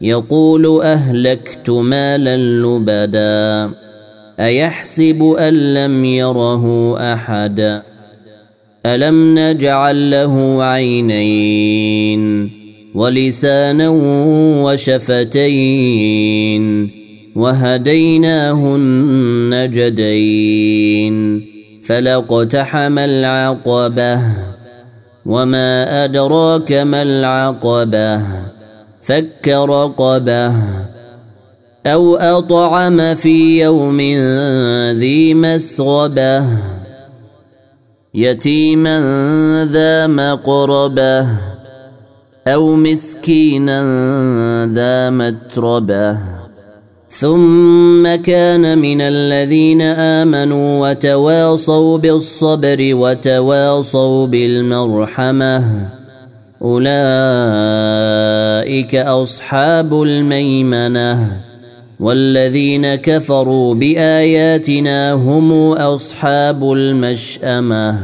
يقول أهلكت مالا لبدا أيحسب أن لم يره أحد؟ ألم نجعل له عينين ولسانا وشفتين وهديناه النجدين فلاقتحم العقبة وما أدراك ما العقبة؟ فك رقبة أو أطعم في يوم ذي مسغبة يتيما ذا مقربة أو مسكينا ذا متربة ثم كان من الذين آمنوا وتواصوا بالصبر وتواصوا بالمرحمة أولئك أصحاب الميمنة والذين كفروا بآياتنا هم أصحاب المشأمة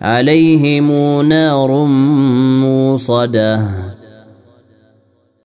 عليهم نار موصدة